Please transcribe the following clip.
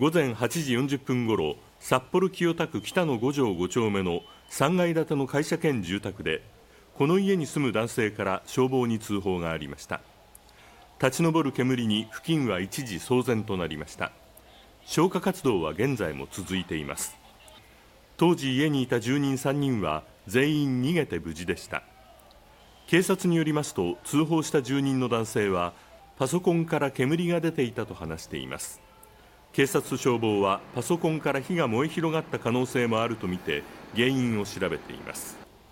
午前8時40分ごろ札幌清田区北野5条5丁目の3階建ての会社兼住宅でこの家に住む男性から消防に通報がありました。立ち上る煙に付近は一時騒然となりました。消火活動は現在も続いています。当時家にいた住人3人は全員逃げて無事でした。警察によりますと通報した住人の男性はパソコンから煙が出ていたと話しています。警察と消防はパソコンから火が燃え広がった可能性もあるとみて原因を調べています。